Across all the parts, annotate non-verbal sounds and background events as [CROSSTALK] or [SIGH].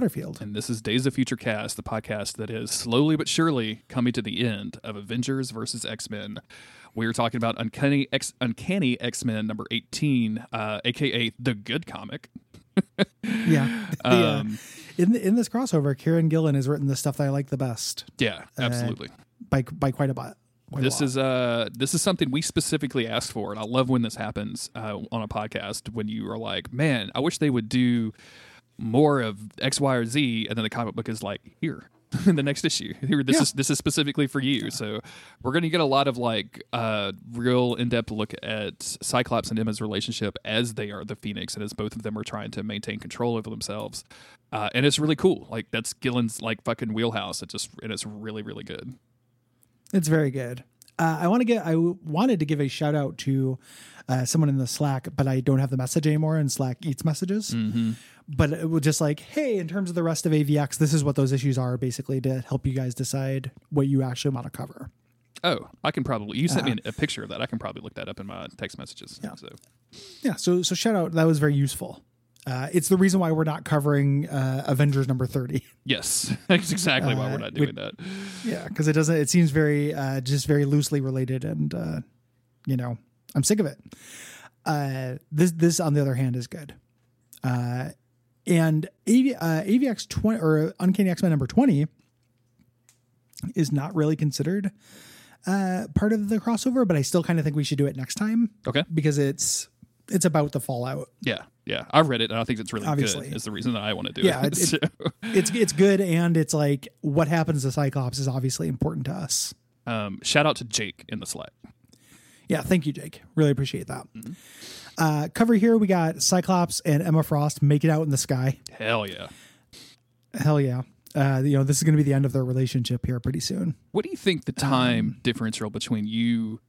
Butterfield. And this is Days of Future Cast, the podcast that is slowly but surely coming to the end of Avengers versus X Men. We are talking about Uncanny X Uncanny X Men number eighteen, uh, aka the good comic. [LAUGHS] yeah. [LAUGHS] The, uh, um, in in this crossover, Kieron Gillen has written the stuff that I like the best. Yeah, absolutely. Uh, by by quite a bit. this is uh this is something we specifically asked for, and I love when this happens uh, on a podcast when you are like, man, I wish they would do more of X, Y, or Z, and then the comic book is like, here, [LAUGHS] in the next issue. [LAUGHS] Here, this yeah. is this is specifically for you. Yeah. So we're going to get a lot of like uh, real in depth look at Cyclops and Emma's relationship as they are the Phoenix, and as both of them are trying to maintain control over themselves. Uh, and it's really cool. Like that's Gillen's like fucking wheelhouse. It just and it's really really good. It's very good. Uh, I want to get. I wanted to give a shout out to uh, someone in the Slack, but I don't have the message anymore, and Slack eats messages. Mm-hmm but it was just like, hey, in terms of the rest of AVX, this is what those issues are, basically to help you guys decide what you actually want to cover. Oh, I can probably. You sent uh, me a picture of that. I can probably look that up in my text messages. Yeah. So, yeah. So, so shout out. That was very useful. Uh, it's the reason why we're not covering uh, Avengers number thirty. Yes, [LAUGHS] that's exactly why we're not doing we, that. Yeah, because it doesn't. It seems very uh, just very loosely related, and uh, you know, I'm sick of it. Uh, this this on the other hand is good. Uh, and AV, uh, AVX 20 or Uncanny X Men number 20 is not really considered uh, part of the crossover, but I still kind of think we should do it next time. Okay. Because it's it's about the fallout. Yeah, yeah. I've read it and I think it's really Obviously. good. Is the reason that I want to do yeah, it. Yeah, it, [LAUGHS] it's it's good and it's like what happens to Cyclops is obviously important to us. Um, shout out to Jake in the Slack. Yeah, thank you, Jake. Really appreciate that. Mm-hmm. Uh, cover here, we got Cyclops and Emma Frost make it out in the sky. Hell yeah. Hell yeah. Uh, you know, this is going to be the end of their relationship here pretty soon. What do you think the time um, differential between you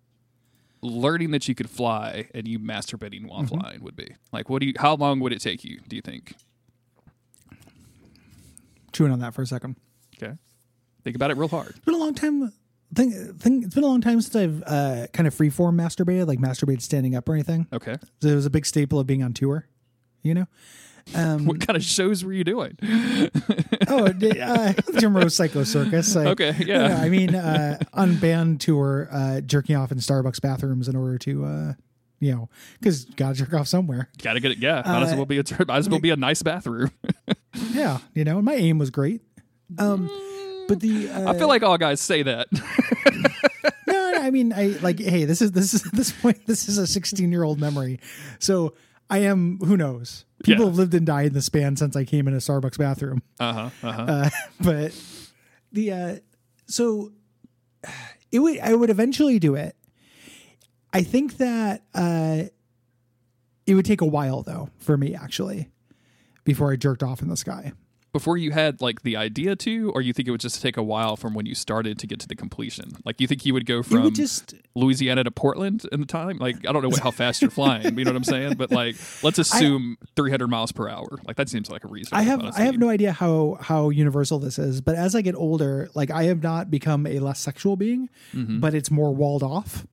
learning that you could fly and you masturbating while mm-hmm. flying would be? Like, what do you? How long would it take you? Do you think? Chewing on that for a second. Okay. Think about it real hard. It's been a long time Thing, think it's been a long time since I've uh, kind of freeform masturbated, like masturbated standing up or anything. Okay, so it was a big staple of being on tour. You know, um, what kind of shows were you doing? [LAUGHS] oh, uh, Jim Rose Psycho Circus. Okay, yeah. I mean, uh, on band tour, uh, jerking off in Starbucks bathrooms in order to, uh, you know, because gotta jerk off somewhere. Gotta get it. Yeah, might as uh, well be a might as well be a nice bathroom. [LAUGHS] yeah, you know, my aim was great. Um, but the uh, I feel like all guys say that. [LAUGHS] no, I mean, I like, hey, this is this is this point, this is a 16 year old memory. So I am. Who knows? People yeah. have lived and died in the span since I came in a Starbucks bathroom. Uh-huh, uh-huh. [LAUGHS] Uh, but the uh, so it would I would eventually do it. I think that uh, it would take a while though for me actually before I jerked off in the sky before you had like the idea to, or you think it would just take a while from when you started to get to the completion? Like you think you would go from would just Louisiana to Portland in the time? Like I don't know what, how fast you're flying, you know what I'm saying? But like let's [LAUGHS] assume I, 300 miles per hour. Like that seems like a reason. I have I have no idea how how universal this is, but as I get older, like I have not become a less sexual being, mm-hmm. but it's more walled off.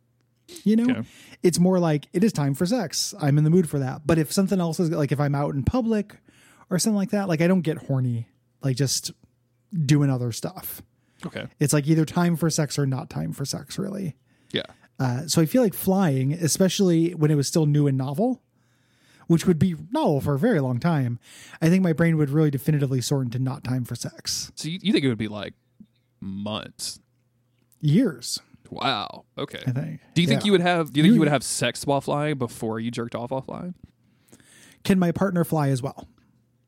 You know, okay. it's more like it is time for sex. I'm in the mood for that. But if something else is like if I'm out in public or something like that. Like I don't get horny, like just doing other stuff. Okay. It's like either time for sex or not time for sex, really. Yeah. Uh, so I feel like flying, especially when it was still new and novel, which would be novel for a very long time, I think my brain would really definitively sort into not time for sex. So you, you think it would be like months, years? Wow. Okay. I think. Do you think you would have? Do you think you, you would have sex while flying before you jerked off while flying? Can my partner fly as well?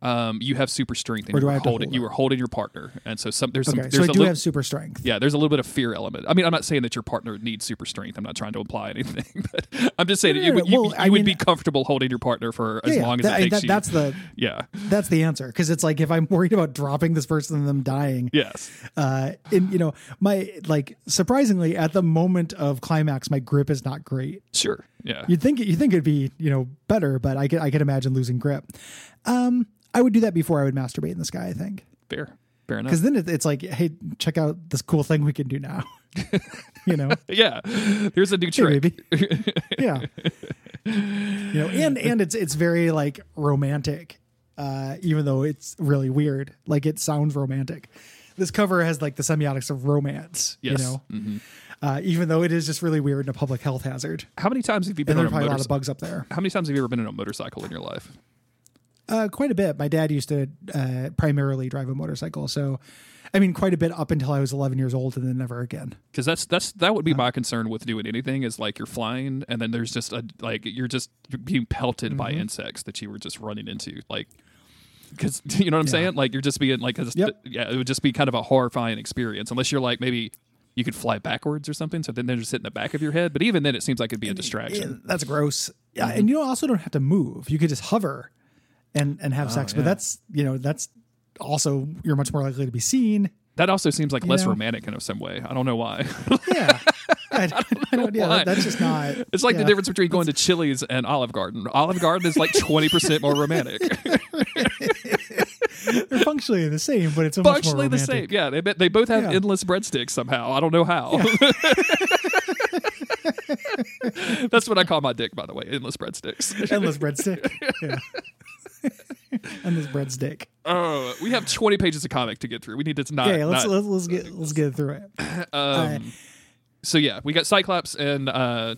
Um, you have super strength and you were, holding, hold you were holding your partner. And so some, there's okay, some, there's so I do have super strength. Yeah. There's a little bit of fear element. I mean, I'm not saying that your partner needs super strength. I'm not trying to imply [LAUGHS] anything, but I'm just saying no, no, no, you, well, you, you would be comfortable holding your partner for as yeah, long as that, it takes that, you. That's the, [LAUGHS] yeah, that's the answer. Cause it's like, if I'm worried about dropping this person and them dying. Yes. Uh, and you know, my, like surprisingly at the moment of climax, my grip is not great. Sure. Yeah. You'd think, you think it'd be, you know, better, but I could, I could imagine losing grip. Um, I would do that before I would masturbate in the sky. I think. Fair, fair enough. Because then it, it's like, hey, check out this cool thing we can do now. [LAUGHS] you know. [LAUGHS] yeah, here's a new trick. Hey, [LAUGHS] yeah. you know, and and it's it's very like romantic uh, even though it's really weird. Like it sounds romantic. This cover has like the semiotics of romance, Yes. you know, hmm uh, even though it is just really weird and a public health hazard. How many times have you been And on there's a probably a lot of bugs up there. How many times have you ever been on a motorcycle in your life? Uh, quite a bit. My dad used to uh, primarily drive a motorcycle, so I mean, quite a bit up until I was 11 years old, and then never again. Because that's that's that would be my concern with doing anything is like you're flying and then there's just a like you're just being pelted by Mm-hmm. insects that you were just running into like. Because [LAUGHS] you know what I'm saying, like you're just being like, Yep. yeah, it would just be kind of a horrifying experience. Unless you're like maybe you could fly backwards or something, so then they're just in the back of your head. But even then, it seems like it'd be a distraction. Yeah, that's gross. Yeah, Mm-hmm. and you also don't have to move. You could just hover and and have sex. But Oh, that's you know that's also you're much more likely to be seen. That also seems like less know? romantic in some way. I don't know why. Yeah, [LAUGHS] I, I don't, yeah, why. that's just not. It's like yeah. the difference between going to Chili's and Olive Garden. Olive Garden is like twenty percent more romantic. [LAUGHS] They're functionally the same, but it's more Functionally the same. Yeah, they they both have Yeah. endless breadsticks somehow. I don't know how. [LAUGHS] That's what I call my dick, by the way. Endless breadsticks. Endless breadstick. [LAUGHS] Yeah. [LAUGHS] Endless breadstick. Oh, we have twenty pages of comic to get through. We need to not. Yeah, yeah, let's, not- let's let's get let's get through it. um, so yeah, we got Cyclops and uh,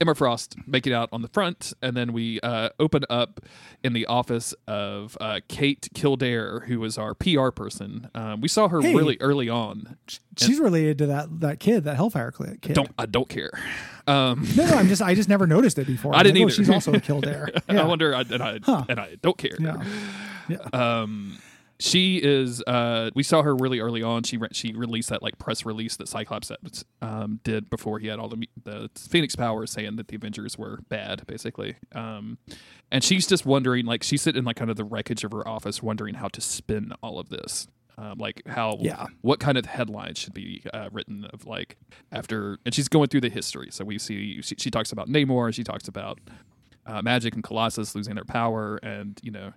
Emma Frost making out on the front, and then we uh, open up in the office of uh, Kate Kildare, who was our PR person. Um, we saw her Hey. really early on. She's related to that that kid, that Hellfire kid. Don't I don't care. Um, no, no, I'm just I just never noticed it before. [LAUGHS] I didn't I'm like, oh, either. she's also a Kildare. [LAUGHS] Yeah. I wonder, I, and I Huh. and I don't care. Yeah. Yeah. Um, she is. Uh, we saw her really early on. She re- she released that like press release that Cyclops um, did before he had all the the Phoenix powers, saying that the Avengers were bad, basically. Um, and she's just wondering, like she's sitting in like kind of the wreckage of her office, wondering how to spin all of this. Um, like how Yeah. what kind of headlines should be uh, written of like after and she's going through the history so we see she, she talks about namor she talks about uh, Magik and colossus losing their power and you know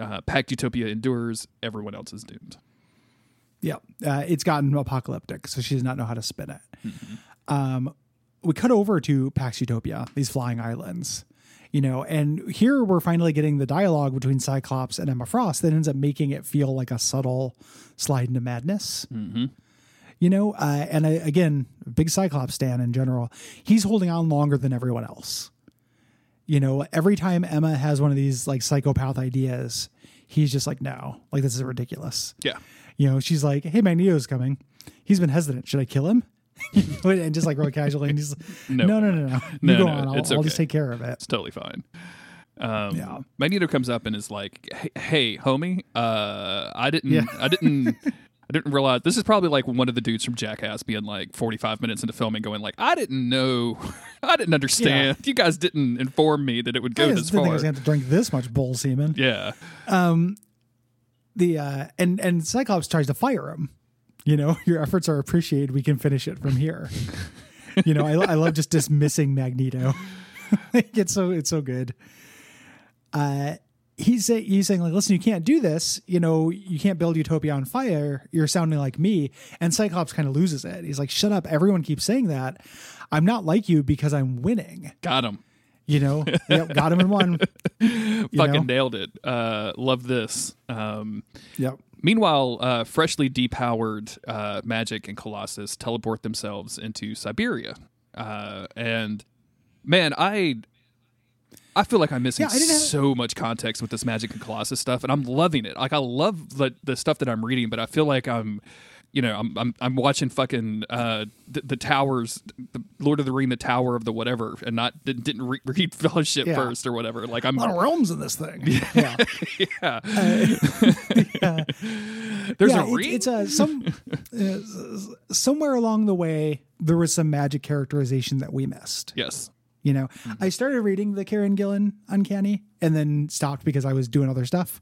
uh, Pax Utopia endures everyone else is doomed Yeah, uh, it's gotten apocalyptic, so she does not know how to spin it. Mm-hmm. Um, we cut over to Pax Utopia, these flying islands, you know, and here we're finally getting the dialogue between Cyclops and Emma Frost that ends up making it feel like a subtle slide into madness. mm-hmm. You know, uh, and I, again, big Cyclops stan in general, he's holding on longer than everyone else. You know, every time Emma has one of these like psychopath ideas, he's just like, no, like this is ridiculous. yeah You know, she's like, "Hey, Magneto's coming. He's been hesitant. Should I kill him?" [LAUGHS] and just like real casually, and he's No. no, no, no, no, no. [LAUGHS] You go no, on. I'll, it's I'll just take care of it. it's totally fine um, Yeah. magneto comes up and is like hey, hey homie uh, i didn't Yeah. i didn't [LAUGHS] I didn't realize this is probably like one of the dudes from Jackass being like 45 minutes into filming, going like, "I didn't know, [LAUGHS] I didn't understand. You guys didn't inform me that it would go this didn't I far." was going to have to drink this much bull semen. Yeah, The uh, and and Cyclops tries to fire him. You know, [LAUGHS] your efforts are appreciated. We can finish it from here. [LAUGHS] you know, I, I love just dismissing Magneto. like, it's so it's so good. Uh, he's say, he's saying like, listen, you can't do this. You know, you can't build Utopia on fire. You're sounding like me. And Cyclops kind of loses it. He's like, shut up. Everyone keeps saying that. I'm not like you because I'm winning. got him. You know, [LAUGHS] yep, got him in one. Fucking know? nailed it. Uh, love this. Um, Yep. Meanwhile, uh, freshly depowered uh, Magik and Colossus teleport themselves into Siberia, uh, and man, I I feel like I'm missing Yeah, I didn't have- so much context with this Magik and Colossus stuff, and I'm loving it. Like I love the the stuff that I'm reading, but I feel like I'm. You know, I'm I'm, I'm watching fucking uh, the, the towers, the Lord of the Ring, the Tower of the whatever, and not didn't, didn't re- read Fellowship Yeah. first or whatever. Like I'm, A lot of realms in this thing. Yeah. yeah. [LAUGHS] [LAUGHS] yeah. There's a it- ring. it's a some [LAUGHS] uh, somewhere along the way there was some Magik characterization that we missed. yes. You know, I started reading the Kieron Gillen Uncanny and then stopped because I was doing other stuff.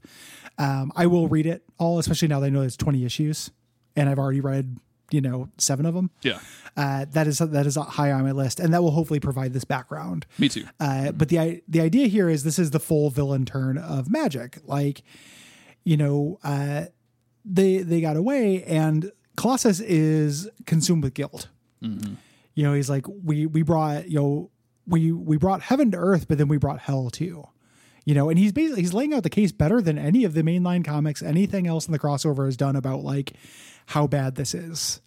Um, I will read it all, especially now that I know it's twenty issues, and I've already read you know seven of them. Yeah. Uh, that is that is high on my list, and that will hopefully provide this background. Me too. Uh, but the the idea here is this is the full villain turn of Magik. Like, you know, uh, they they got away, and Colossus is consumed with guilt. You know, he's like, we we brought you know we we brought heaven to earth, but then we brought hell too. You know, and he's basically he's laying out the case better than any of the mainline comics, anything else in the crossover has done about like how bad this is.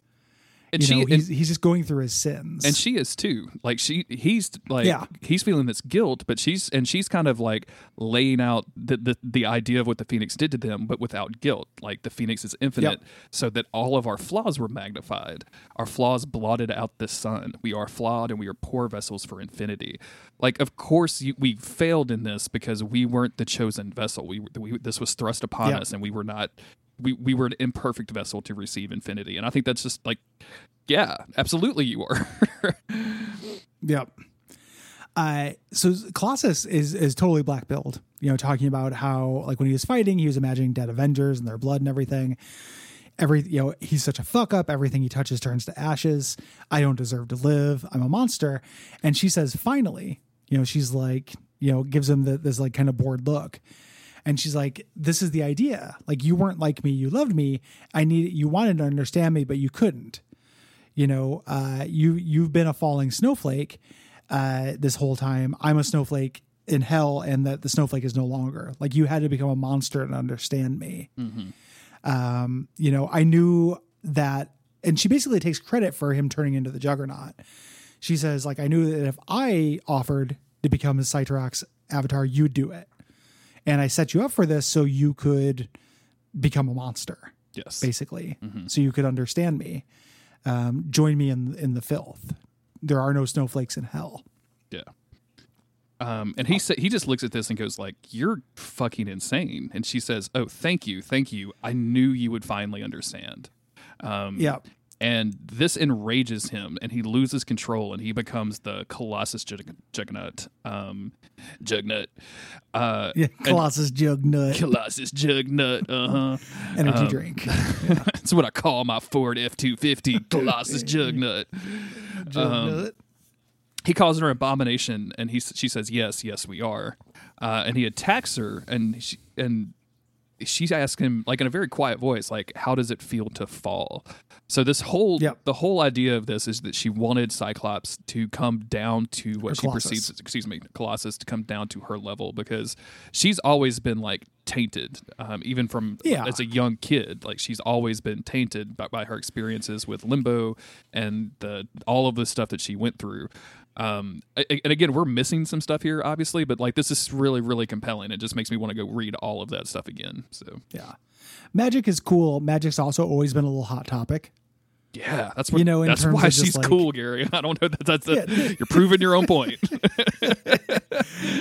And You she know, and, he's he's just going through his sins. and she is too. Like she he's like Yeah. he's feeling this guilt, but she's and she's kind of like laying out the, the the idea of what the Phoenix did to them, but without guilt. Like the Phoenix is infinite, so that all of our flaws were magnified. Our flaws blotted out the sun. We are flawed and we are poor vessels for infinity. Like of course you, we failed in this because we weren't the chosen vessel. We, we this was thrust upon Yeah. us and we were not we, we were an imperfect vessel to receive infinity. And I think that's just like yeah, absolutely you were. [LAUGHS] Yep. Uh, so Colossus is is totally black billed. You know, talking about how like when he was fighting, he was imagining dead Avengers and their blood and everything. Every you know, he's such a fuck up. Everything he touches turns to ashes. I don't deserve to live. I'm a monster. And she says, finally, you know, she's like, you know, gives him the, this like kind of bored look. And she's like, "This is the idea. Like you weren't like me. You loved me. I need. You wanted to understand me, but you couldn't you know uh you you've been a falling snowflake uh this whole time i'm a snowflake in hell and that the snowflake is no longer like you had to become a monster to understand me um you know i knew that and she basically takes credit for him turning into the juggernaut she says like i knew that if i offered to become a Cyttorak avatar you'd do it and i set you up for this so you could become a monster yes. basically, so you could understand me. Um, join me in in the filth. There are no snowflakes in hell. Yeah. Um, and he said he just looks at this and goes like, "You're fucking insane." And she says, "Oh, thank you, thank you. I knew you would finally understand." Um, Yeah, And this enrages him, and he loses control, and he becomes the Colossus Jug- Juggernaut. Um, Jugnut. Uh, yeah. Colossus jug nut Colossus Jugnut. Uh huh. energy drink. [LAUGHS] That's what I call my Ford F two fifty. [LAUGHS] Colossus Jugnut. Jug um, he calls her an abomination and he she says yes yes we are uh, and he attacks her and she and she asking him like in a very quiet voice like how does it feel to fall so this whole Yep. the whole idea of this is that she wanted cyclops to come down to what she perceives excuse me colossus to come down to her level because she's always been like tainted um, even from Yeah. as a young kid like she's always been tainted by, by her experiences with limbo and the all of the stuff that she went through um and again we're missing some stuff here obviously but like this is really really compelling it just makes me want to go read all of that stuff again so Yeah, Magik is cool. Magik's also always been a little hot topic. yeah that's what You know, that's why she's like- cool gary [LAUGHS] i don't know that that's a, Yeah. you're proving your own point [LAUGHS] [LAUGHS]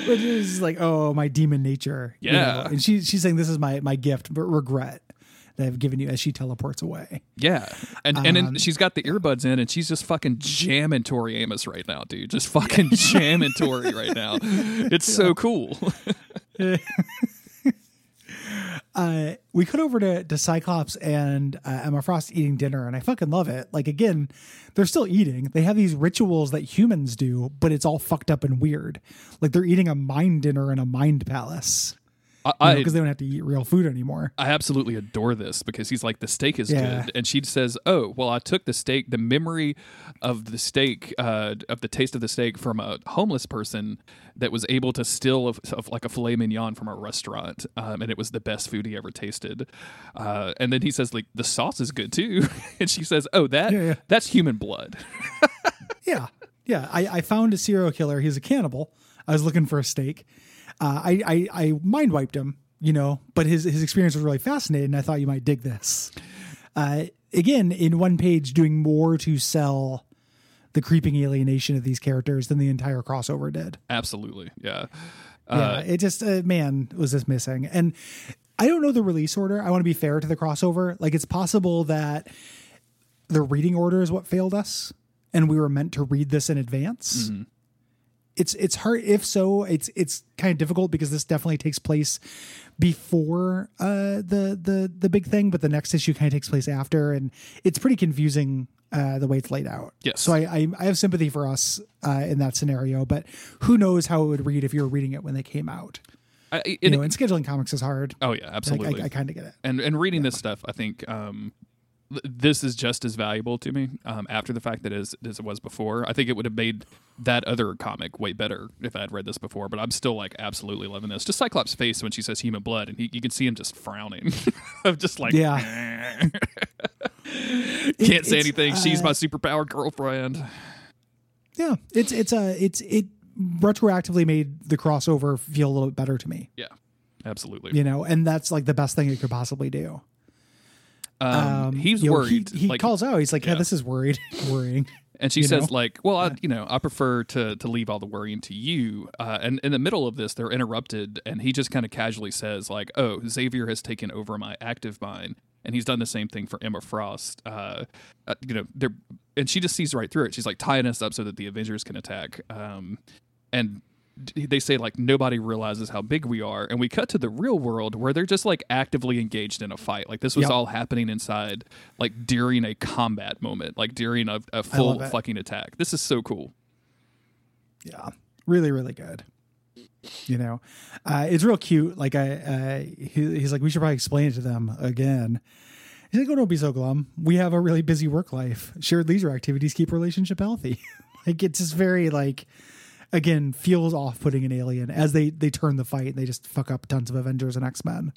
But is like, oh, my demon nature. you Yeah. know? and she she's saying this is my my gift, but regret that I've given you as she teleports away. yeah and and Um, then she's got the earbuds in and she's just fucking jamming tori amos right now dude just [LAUGHS] fucking jamming tori right now it's so cool [LAUGHS] uh, we cut over to, to Cyclops and uh, Emma Frost eating dinner, and I fucking love it. Like again, they're still eating. They have these rituals that humans do, but it's all fucked up and weird. Like they're eating a mind dinner in a mind palace I, because they don't have to eat real food anymore. I absolutely adore this because he's like the steak is Yeah. good, and she says, "Oh, well, I took the steak, the memory of the steak, uh, of the taste of the steak from a homeless person that was able to steal of, of like a filet mignon from a restaurant, um, and it was the best food he ever tasted." Uh, and then he says, "Like the sauce is good too," [LAUGHS] and she says, "Oh, that Yeah, yeah. that's human blood." [LAUGHS] Yeah, yeah. I, I found a serial killer. He's a cannibal. I was looking for a steak. Uh, I, I I mind wiped him, you know, but his his experience was really fascinating. I thought you might dig this. Uh, again, in one page, doing more to sell the creeping alienation of these characters than the entire crossover did. absolutely, yeah. yeah, Uh, it just uh, man was this missing, and I don't know the release order. I want to be fair to the crossover. Like it's possible that the reading order is what failed us, and we were meant to read this in advance. It's it's hard. If so, it's it's kind of difficult because this definitely takes place before uh, the the the big thing, but the next issue kind of takes place after, and it's pretty confusing uh, the way it's laid out. Yes. So I I, I have sympathy for us uh, in that scenario, but who knows how it would read if you were reading it when they came out. I, You know, and scheduling comics is hard. oh yeah, Like, absolutely. I, I kind of get it. and and reading this stuff, I think um, this is just as valuable to me um, after the fact that as as it was before. I think it would have made that other comic way better if I had read this before, but I'm still like absolutely loving this. Just Cyclops' face when she says human blood, and he, you can see him just frowning. [LAUGHS] of just like, Yeah. [LAUGHS] can't say it's, anything. She's uh, my superpowered girlfriend. Yeah, it's it's a it's it retroactively made the crossover feel a little bit better to me. Yeah, absolutely. You know, and that's like the best thing it could possibly do. Um, he's you know, worried. He, he like, calls out. He's like, "Yeah, Yeah. this is worried, [LAUGHS] worrying." and she you says know? like, "Well, I, you know, I prefer to to leave all the worrying to you." Uh, and in the middle of this, they're interrupted, and he just kind of casually says like, "Oh, Xavier has taken over my active mind." And he's done the same thing for Emma Frost. Uh, uh, you know, they're and she just sees right through it. She's like tying us up so that the Avengers can attack. Um, and they say like nobody realizes how big we are, and we cut to the real world where they're just like actively engaged in a fight. Like this was Yep. all happening inside, like during a combat moment, like during a, a full fucking attack. This is so cool. Yeah, really, really good. You know, uh, it's real cute. Like I, uh, he, he's like, we should probably explain it to them again. He's like, oh, don't be so glum. We have a really busy work life. Shared leisure activities keep relationship healthy. [LAUGHS] like it's just very like, again, feels off putting an alien as they they turn the fight and they just fuck up tons of Avengers and X Men.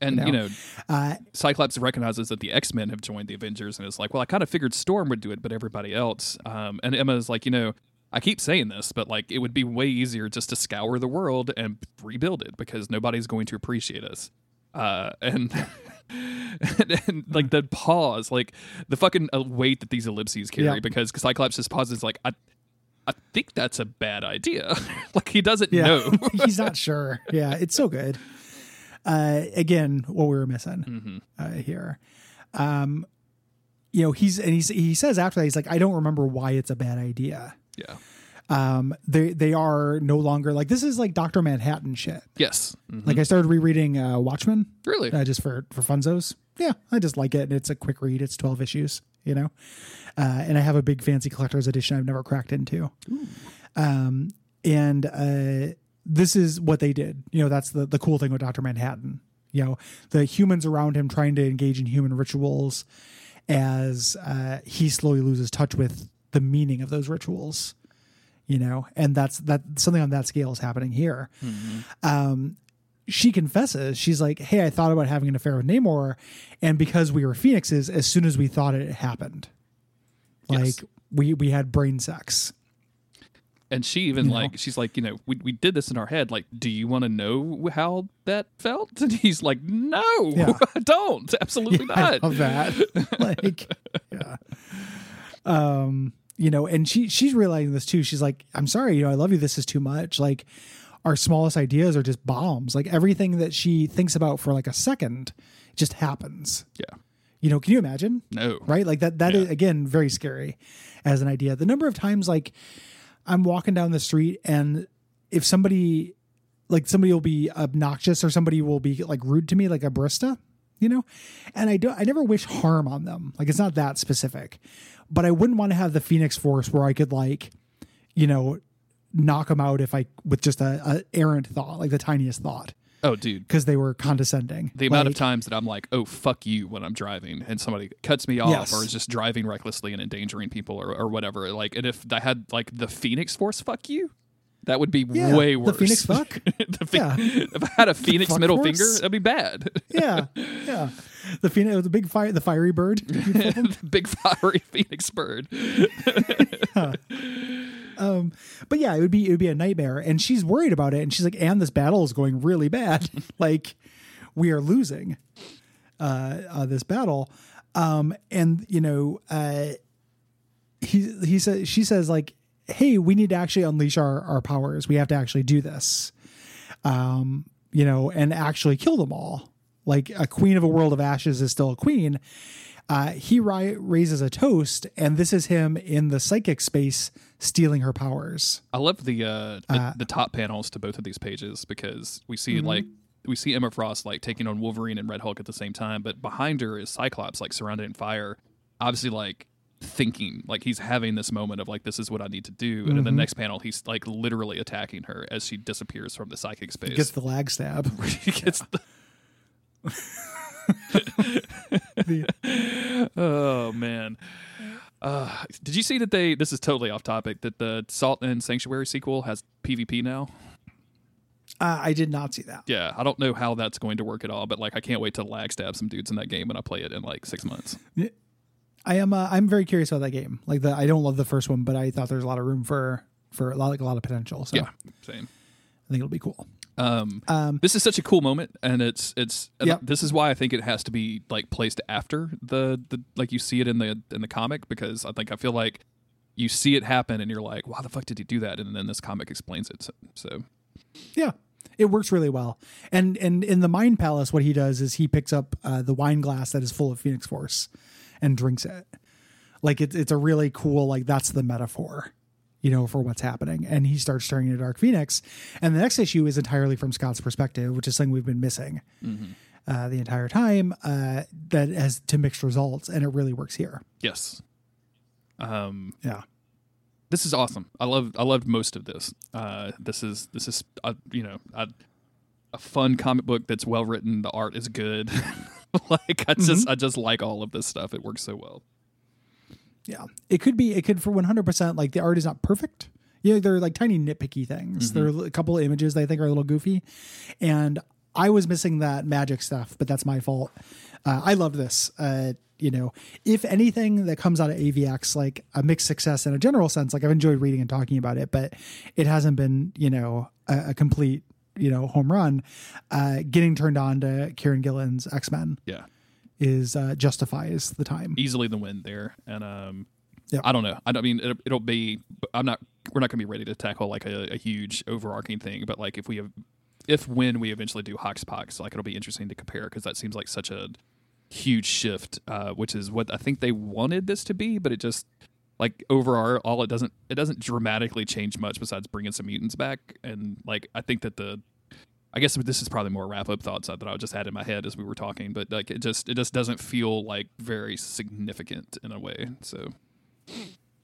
And know. you know, Uh, Cyclops recognizes that the X Men have joined the Avengers, and is like, "Well, I kind of figured Storm would do it, but everybody else." Um, and is like, "You know, I keep saying this, but like, it would be way easier just to scour the world and rebuild it because nobody's going to appreciate us." Uh, and, and, [LAUGHS] and, like the pause, like the fucking uh, weight that these ellipses carry, Yeah. because Cyclops just pauses, like, "I, I think that's a bad idea." [LAUGHS] like he doesn't yeah, know. [LAUGHS] he's not sure. Yeah, it's so good. Uh, again, what we were missing Mm-hmm. uh, here. Um, you know, he's and he's he says after that he's like, I don't remember why it's a bad idea. yeah. Um, they they are no longer like this is like Doctor Manhattan shit. Yes. Mhm. Like I started rereading uh, Watchmen Really. uh, just for for funzos. Yeah, I just like it. and It's a quick read. It's twelve issues, you know, uh, and I have a big fancy collector's edition I've never cracked into. Um, and uh, this is what they did. You know, that's the the cool thing with Doctor Manhattan. You know, the humans around him trying to engage in human rituals as uh, he slowly loses touch with the meaning of those rituals. You know, and that's that something on that scale is happening here um, she confesses she's like hey i thought about having an affair with namor and because we were phoenixes as soon as we thought it, it happened like Yes. we we had brain sex And she even You know? like she's like, you know, we we did this in our head. Like, do you want to know how that felt? [LAUGHS] And he's like, no, Yeah. [LAUGHS] I don't. Absolutely I not. love that [LAUGHS] like yeah um you know and she she's realizing this too she's like i'm sorry you know i love you this is too much like our smallest ideas are just bombs. Like everything that she thinks about for like a second just happens. Yeah. you know can you imagine? No. right? Like that That is Yeah. again very scary as an idea. The number of times like i'm walking down the street and if somebody like somebody will be obnoxious or somebody will be like rude to me like a barista you know? And i don't i never wish harm on them. Like it's not that specific. But i wouldn't want to have the phoenix force where i could like you know knock them out if i with just a, a errant thought like the tiniest thought Oh, dude. because they were condescending The amount of times that I'm like, oh, fuck you when I'm driving and somebody cuts me off Yes. or is just driving recklessly and endangering people or, or whatever. Like, and if I had like the Phoenix Force fuck you, that would be Yeah, way the worse. Phoenix fuck? [LAUGHS] the phe- Yeah. If I had a [LAUGHS] Phoenix middle force? finger, that'd be bad. yeah yeah the phoenix the big fire the fiery bird [LAUGHS] the big fiery Phoenix bird. Um, but yeah, it would be it would be a nightmare, and she's worried about it, and she's like, "And this battle is going really bad. [LAUGHS] like, we are losing uh, uh, this battle." Um, and you know, uh, he he says she says like, "Hey, we need to actually unleash our our powers. We have to actually do this." Um, you know, and actually kill them all. Like a queen of a world of ashes is still a queen. Uh, he ri- raises a toast, and this is him in the psychic space stealing her powers. I love the uh, the, the top panels to both of these pages because we see Mm-hmm. like we see Emma Frost like taking on Wolverine and Red Hulk at the same time, but behind her is Cyclops like surrounded in fire, obviously like thinking like he's having this moment of like this is what I need to do, and Mm-hmm. in the next panel he's like literally attacking her as she disappears from the psychic space. Gets the lag stab. [LAUGHS] [LAUGHS] he gets the The- oh man. Uh, did you see that they? This is totally off topic. That the Salt and Sanctuary sequel has PvP now. Uh, I did not see that. Yeah, I don't know how that's going to work at all, but like I can't wait to lag stab some dudes in that game when I play it in like six months. I am. Uh, I'm very curious about that game. Like the, I don't love the first one, but I thought there's a lot of room for for a lot, like a lot of potential. So Yeah, same. I think it'll be cool. Um, Um, this is such a cool moment, and it's it's. Yep. This is why I think it has to be like placed after the the like you see it in the in the comic because I think I feel like you see it happen and you're like, why the fuck did he do that? And then this comic explains it. So, so Yeah, it works really well. And and in the Mind Palace, what he does is he picks up uh, the wine glass that is full of Phoenix Force and drinks it. Like it's it's a really cool like that's the metaphor, you know, for what's happening. And he starts turning into Dark Phoenix. And the next issue is entirely from Scott's perspective, which is something we've been missing uh, the entire time. Uh, that has to mixed results, and it really works here. yes, um, Yeah. this is awesome. I love I loved most of this. Uh, this is this is uh, you know a, a fun comic book that's well written. The art is good. [LAUGHS] like I just I just like all of this stuff. It works so well. Yeah. It could be, it could for 100%, like the art is not perfect. You know, they're like tiny nitpicky things. There are a couple of images that I think are a little goofy. And I was missing that Magik stuff, but that's my fault. Uh, I love this. Uh, you know, if anything that comes out of AVX, like a mixed success in a general sense, like I've enjoyed reading and talking about it, but it hasn't been, you know, a, a complete, you know, home run. Uh, getting turned on to Kieron Gillen's X Men Yeah. Is uh, justifies the time. easily the win there. And um, Yep. I don't know. I don't I mean it, it'll be. I'm not. We're not going to be ready to tackle like a, a huge overarching thing. But like if we have, if when we eventually do Hoxpox, like it'll be interesting to compare because that seems like such a huge shift, uh, which is what I think they wanted this to be. But it just like overall, all it doesn't it doesn't dramatically change much besides bringing some mutants back. And like I think that the I guess this is probably more wrap up thoughts that I just had in my head as we were talking, but like it just it just doesn't feel like very significant in a way. So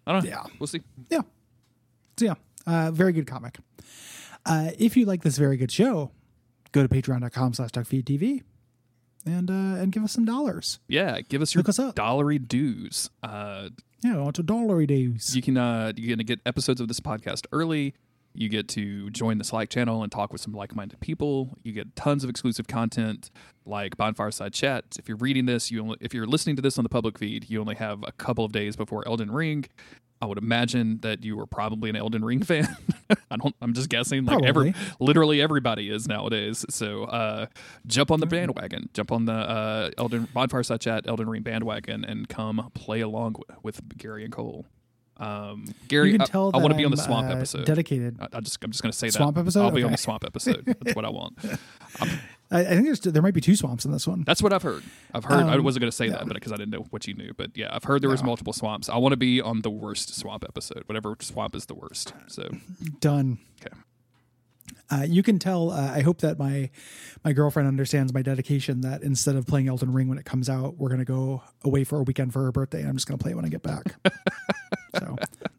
I don't know. Yeah. we'll see. Yeah. So yeah, uh, very good comic. Uh, if you like this very good show, go to patreon.com slash duckfeedtv and uh, and give us some dollars. Yeah, give us your Look us up. dollary dues. Uh, Yeah, want to dollary days. you can uh, you're gonna get episodes of this podcast early. You get to join the Slack channel and talk with some like-minded people. You get tons of exclusive content like Bonfireside Chat. If you're reading this, you only, if you're listening to this on the public feed, you only have a couple of days before Elden Ring. I would imagine that you were probably an Elden Ring [LAUGHS] fan. I don't. I'm just guessing. Like every, literally everybody is nowadays. So uh, jump on the bandwagon. Jump on the uh, Elden Bonfireside Chat Elden Ring bandwagon and come play along w- with Gary and Cole. Um, Gary, you can I- tell I, want to be on the swamp uh, episode. Dedicated. I, I just, I'm just going to say that Swamp that. episode? I'll be on the swamp episode. That's what I want. [LAUGHS] I, I think there's there might be two swamps in this one. That's what I've heard. I've heard. I Um, wasn't going to say yeah. that, but because I didn't know what you knew. But yeah, I've heard there was multiple swamps. I want to be on the worst swamp episode. Whatever swamp is the worst. So Done. okay. Uh, you can tell. Uh, I hope that my my girlfriend understands my dedication. That instead of playing Elden Ring when it comes out, we're gonna go away for a weekend for her birthday. I'm just gonna play it when I get back. [LAUGHS]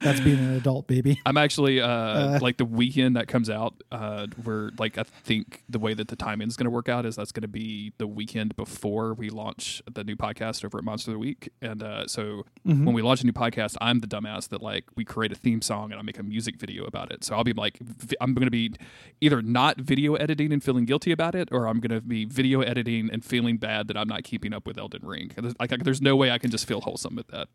that's being an adult, baby. I'm actually uh, like the weekend that comes out. Uh, where like I think the way that the timing is going to work out is that's going to be the weekend before we launch the new podcast over at Monster of the Week. And uh, so when we launch a new podcast, I'm the dumbass that like we create a theme song and I make a music video about it. So I'll be like, I'm going to be either not video editing and feeling guilty about it, or I'm going to be video editing and feeling bad that I'm not keeping up with Elden Ring. Like, like, there's no way I can just feel wholesome with that.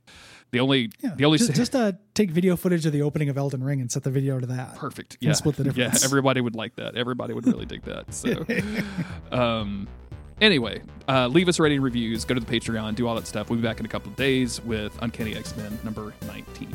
The only, Yeah. the only just, just uh, take video footage of the opening of Elden Ring and set the video to that. Perfect. And Yeah. split the [LAUGHS] difference. Yeah, everybody would like that. Everybody would really dig that. So, [LAUGHS] um, anyway, uh, leave us rating reviews. Go to the Patreon. Do all that stuff. We'll be back in a couple of days with Uncanny X Men number nineteen.